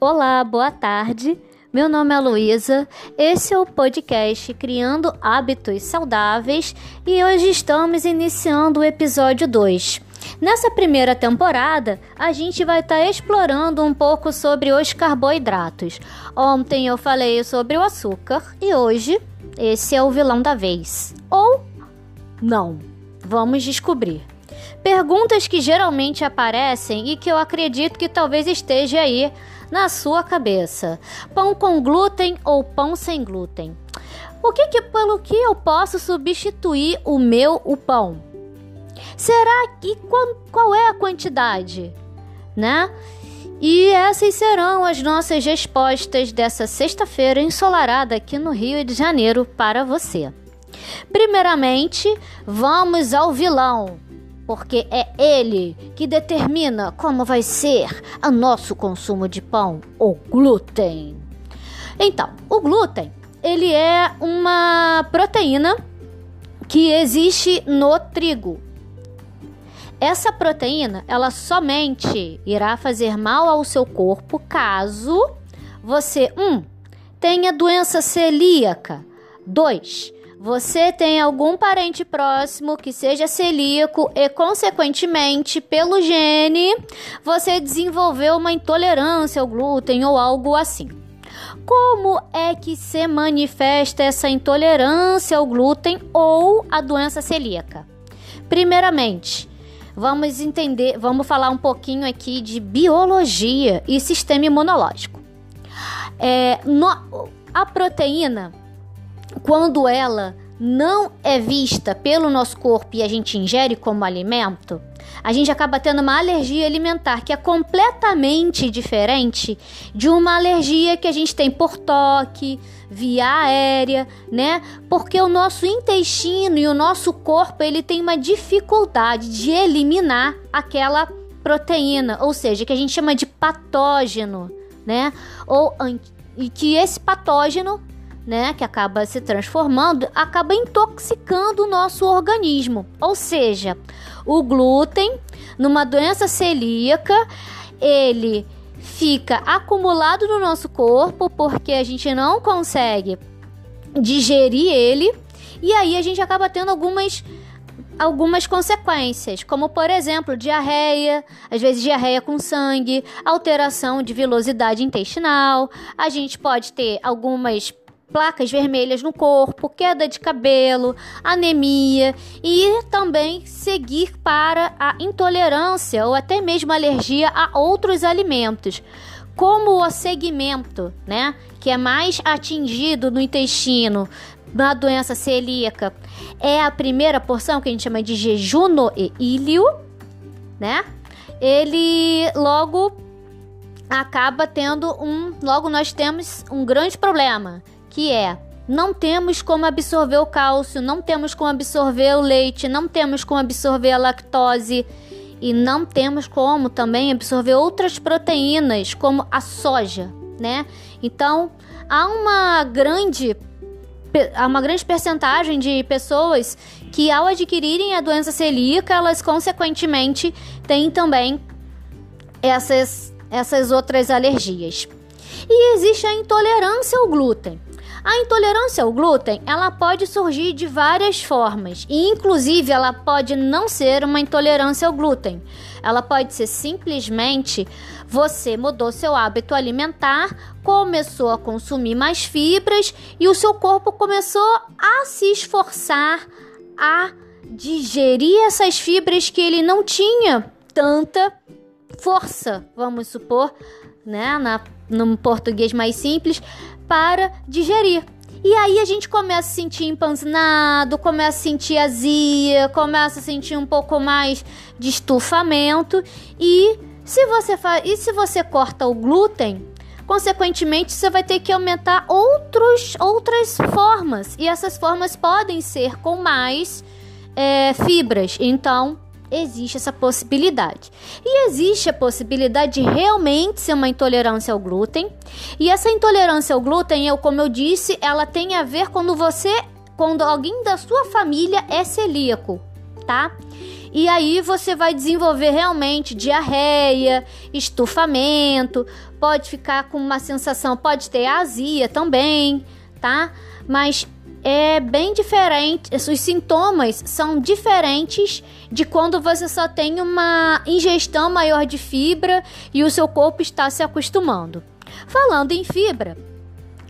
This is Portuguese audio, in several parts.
Olá, boa tarde. Meu nome é Luísa. Esse é o podcast Criando Hábitos Saudáveis e hoje estamos iniciando o episódio 2. Nessa primeira temporada, a gente vai estar tá explorando um pouco sobre os carboidratos. Ontem eu falei sobre o açúcar e hoje esse é o vilão da vez. Ou não. Vamos descobrir. Perguntas que geralmente aparecem e que eu acredito que talvez esteja aí na sua cabeça: pão com glúten ou pão sem glúten? O que, que pelo que eu posso substituir o meu o pão? Será que qual, qual é a quantidade, né? E essas serão as nossas respostas dessa sexta-feira ensolarada aqui no Rio de Janeiro para você. Primeiramente, vamos ao vilão porque é ele que determina como vai ser o nosso consumo de pão, o glúten. Então, o glúten, ele é uma proteína que existe no trigo. Essa proteína, ela somente irá fazer mal ao seu corpo caso você, um, tenha doença celíaca, dois, você tem algum parente próximo que seja celíaco e, consequentemente, pelo gene, você desenvolveu uma intolerância ao glúten ou algo assim. Como é que se manifesta essa intolerância ao glúten ou a doença celíaca? Primeiramente, vamos entender, vamos falar um pouquinho aqui de biologia e sistema imunológico. É, no, a proteína quando ela não é vista pelo nosso corpo e a gente ingere como alimento, a gente acaba tendo uma alergia alimentar que é completamente diferente de uma alergia que a gente tem por toque, via aérea, né? Porque o nosso intestino e o nosso corpo, ele tem uma dificuldade de eliminar aquela proteína, ou seja, que a gente chama de patógeno, né? Ou e que esse patógeno né, que acaba se transformando, acaba intoxicando o nosso organismo. Ou seja, o glúten, numa doença celíaca, ele fica acumulado no nosso corpo porque a gente não consegue digerir ele e aí a gente acaba tendo algumas algumas consequências, como por exemplo, diarreia, às vezes diarreia com sangue, alteração de velocidade intestinal. A gente pode ter algumas placas vermelhas no corpo, queda de cabelo, anemia e também seguir para a intolerância ou até mesmo alergia a outros alimentos. Como o segmento, né, que é mais atingido no intestino na doença celíaca, é a primeira porção que a gente chama de jejuno e ilho, né? Ele logo acaba tendo um, logo nós temos um grande problema, que é não temos como absorver o cálcio, não temos como absorver o leite, não temos como absorver a lactose e não temos como também absorver outras proteínas, como a soja, né? Então, há uma grande há uma grande percentagem de pessoas que ao adquirirem a doença celíaca, elas consequentemente têm também essas essas outras alergias. E existe a intolerância ao glúten. A intolerância ao glúten, ela pode surgir de várias formas, e inclusive ela pode não ser uma intolerância ao glúten. Ela pode ser simplesmente você mudou seu hábito alimentar, começou a consumir mais fibras e o seu corpo começou a se esforçar a digerir essas fibras que ele não tinha tanta força, vamos supor, né, na, no português mais simples, para digerir. E aí a gente começa a sentir empanzinado, começa a sentir azia, começa a sentir um pouco mais de estufamento e se você faz, e se você corta o glúten, consequentemente você vai ter que aumentar outros, outras formas e essas formas podem ser com mais é, fibras. Então existe essa possibilidade. E existe a possibilidade de realmente ser uma intolerância ao glúten. E essa intolerância ao glúten, eu, como eu disse, ela tem a ver quando você, quando alguém da sua família é celíaco. tá? E aí você vai desenvolver realmente diarreia, estufamento, pode ficar com uma sensação, pode ter azia também, tá? Mas é bem diferente, os sintomas são diferentes de quando você só tem uma ingestão maior de fibra e o seu corpo está se acostumando. Falando em fibra,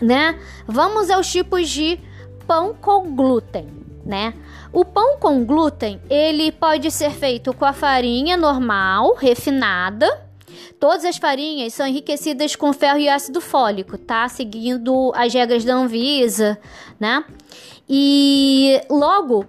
né? Vamos aos tipos de pão com glúten, né? O pão com glúten, ele pode ser feito com a farinha normal, refinada. Todas as farinhas são enriquecidas com ferro e ácido fólico, tá? Seguindo as regras da Anvisa, né? E logo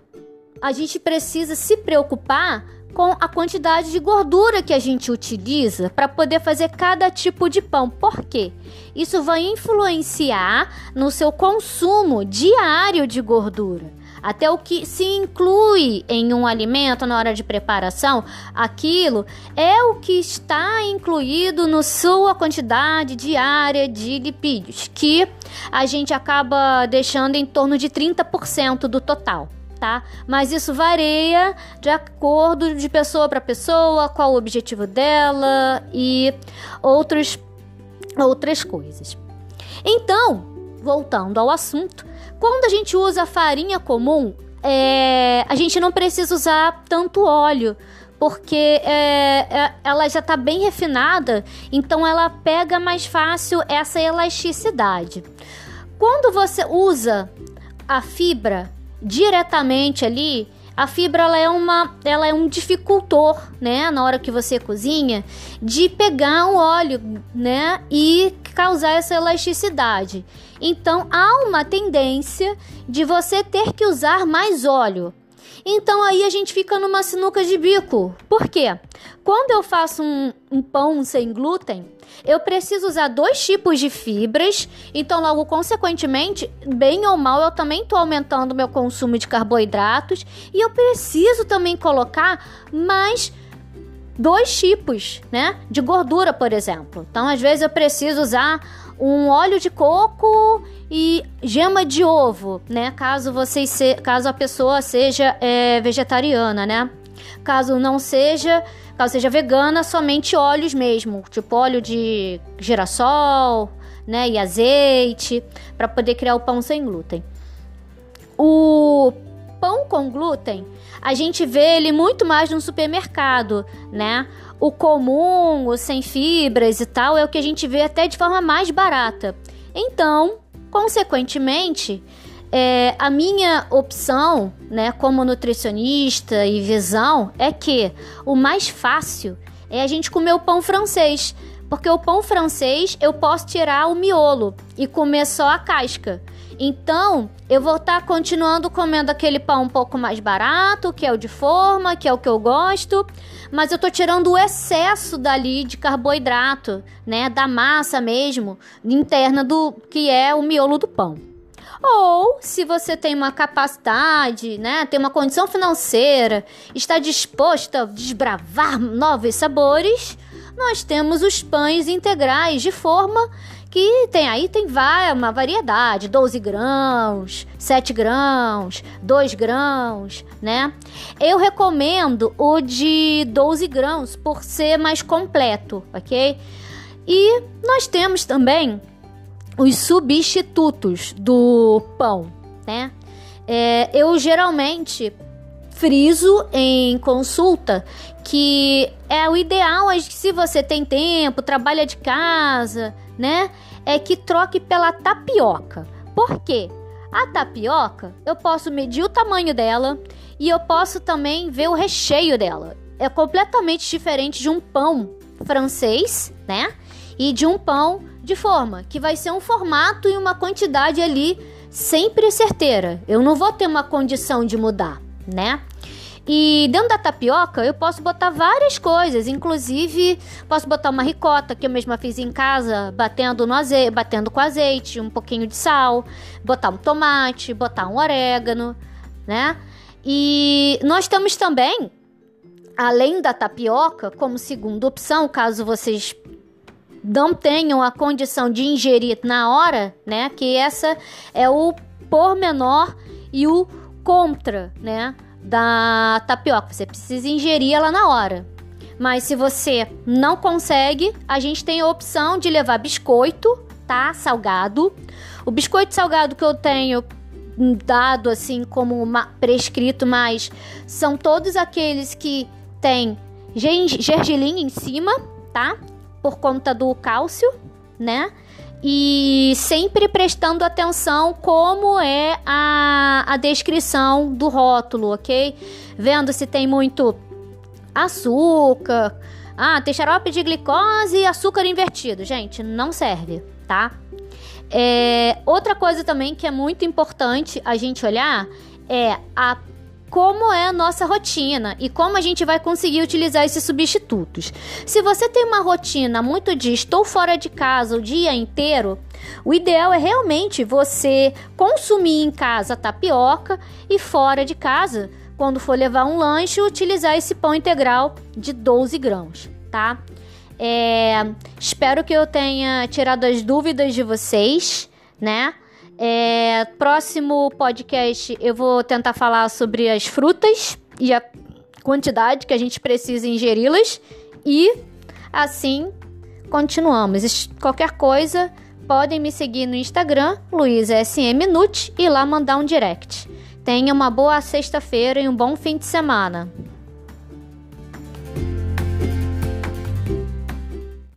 a gente precisa se preocupar com a quantidade de gordura que a gente utiliza para poder fazer cada tipo de pão. Por quê? Isso vai influenciar no seu consumo diário de gordura. Até o que se inclui em um alimento na hora de preparação, aquilo é o que está incluído na sua quantidade diária de lipídios, que a gente acaba deixando em torno de 30% do total tá? Mas isso varia de acordo de pessoa para pessoa, qual o objetivo dela e outros, outras coisas. Então, voltando ao assunto, quando a gente usa farinha comum, é, a gente não precisa usar tanto óleo porque é, é, ela já está bem refinada, então ela pega mais fácil essa elasticidade. Quando você usa a fibra diretamente ali, a fibra ela é, uma, ela é um dificultor, né, na hora que você cozinha, de pegar o óleo, né, e causar essa elasticidade. Então há uma tendência de você ter que usar mais óleo. Então aí a gente fica numa sinuca de bico. Por quê? Quando eu faço um, um pão sem glúten, eu preciso usar dois tipos de fibras, então logo consequentemente, bem ou mal, eu também estou aumentando meu consumo de carboidratos e eu preciso também colocar mais dois tipos, né, de gordura, por exemplo. Então, às vezes eu preciso usar um óleo de coco e gema de ovo, né? Caso você se, caso a pessoa seja é, vegetariana, né? Caso não seja, caso seja vegana, somente óleos mesmo, tipo óleo de girassol, né? E azeite, para poder criar o pão sem glúten. O pão com glúten, a gente vê ele muito mais no supermercado, né? O comum, o sem fibras e tal, é o que a gente vê até de forma mais barata. Então, consequentemente, é, a minha opção, né, como nutricionista e visão, é que o mais fácil é a gente comer o pão francês. Porque o pão francês eu posso tirar o miolo e comer só a casca. Então, eu vou estar tá continuando comendo aquele pão um pouco mais barato, que é o de forma, que é o que eu gosto, mas eu tô tirando o excesso dali de carboidrato, né, da massa mesmo, interna do que é o miolo do pão. Ou, se você tem uma capacidade, né, tem uma condição financeira, está disposto a desbravar novos sabores, nós temos os pães integrais de forma que tem aí tem uma variedade, 12 grãos, 7 grãos, 2 grãos, né? Eu recomendo o de 12 grãos por ser mais completo, ok? E nós temos também os substitutos do pão, né? É, eu geralmente friso em consulta que é o ideal se você tem tempo, trabalha de casa, né? É que troque pela tapioca. Por quê? A tapioca, eu posso medir o tamanho dela e eu posso também ver o recheio dela. É completamente diferente de um pão francês, né? E de um pão de forma, que vai ser um formato e uma quantidade ali sempre certeira. Eu não vou ter uma condição de mudar, né? E dentro da tapioca eu posso botar várias coisas, inclusive posso botar uma ricota que eu mesma fiz em casa, batendo no azeite, batendo com azeite, um pouquinho de sal, botar um tomate, botar um orégano, né? E nós temos também, além da tapioca, como segunda opção, caso vocês não tenham a condição de ingerir na hora, né? Que essa é o pormenor e o contra, né? da tapioca. Você precisa ingerir ela na hora. Mas se você não consegue, a gente tem a opção de levar biscoito, tá? Salgado. O biscoito salgado que eu tenho dado assim como uma, prescrito, mas são todos aqueles que tem gergelim em cima, tá? Por conta do cálcio, né? E sempre prestando atenção como é a, a descrição do rótulo, ok? Vendo se tem muito açúcar. Ah, tem xarope de glicose e açúcar invertido. Gente, não serve, tá? É, outra coisa também que é muito importante a gente olhar é a como é a nossa rotina e como a gente vai conseguir utilizar esses substitutos. Se você tem uma rotina muito de estou fora de casa o dia inteiro, o ideal é realmente você consumir em casa tapioca e fora de casa, quando for levar um lanche, utilizar esse pão integral de 12 grãos, tá? É, espero que eu tenha tirado as dúvidas de vocês, né? É, próximo podcast eu vou tentar falar sobre as frutas e a quantidade que a gente precisa ingeri-las. E assim continuamos. Qualquer coisa, podem me seguir no Instagram, LuizaSMNut, e lá mandar um direct. Tenha uma boa sexta-feira e um bom fim de semana.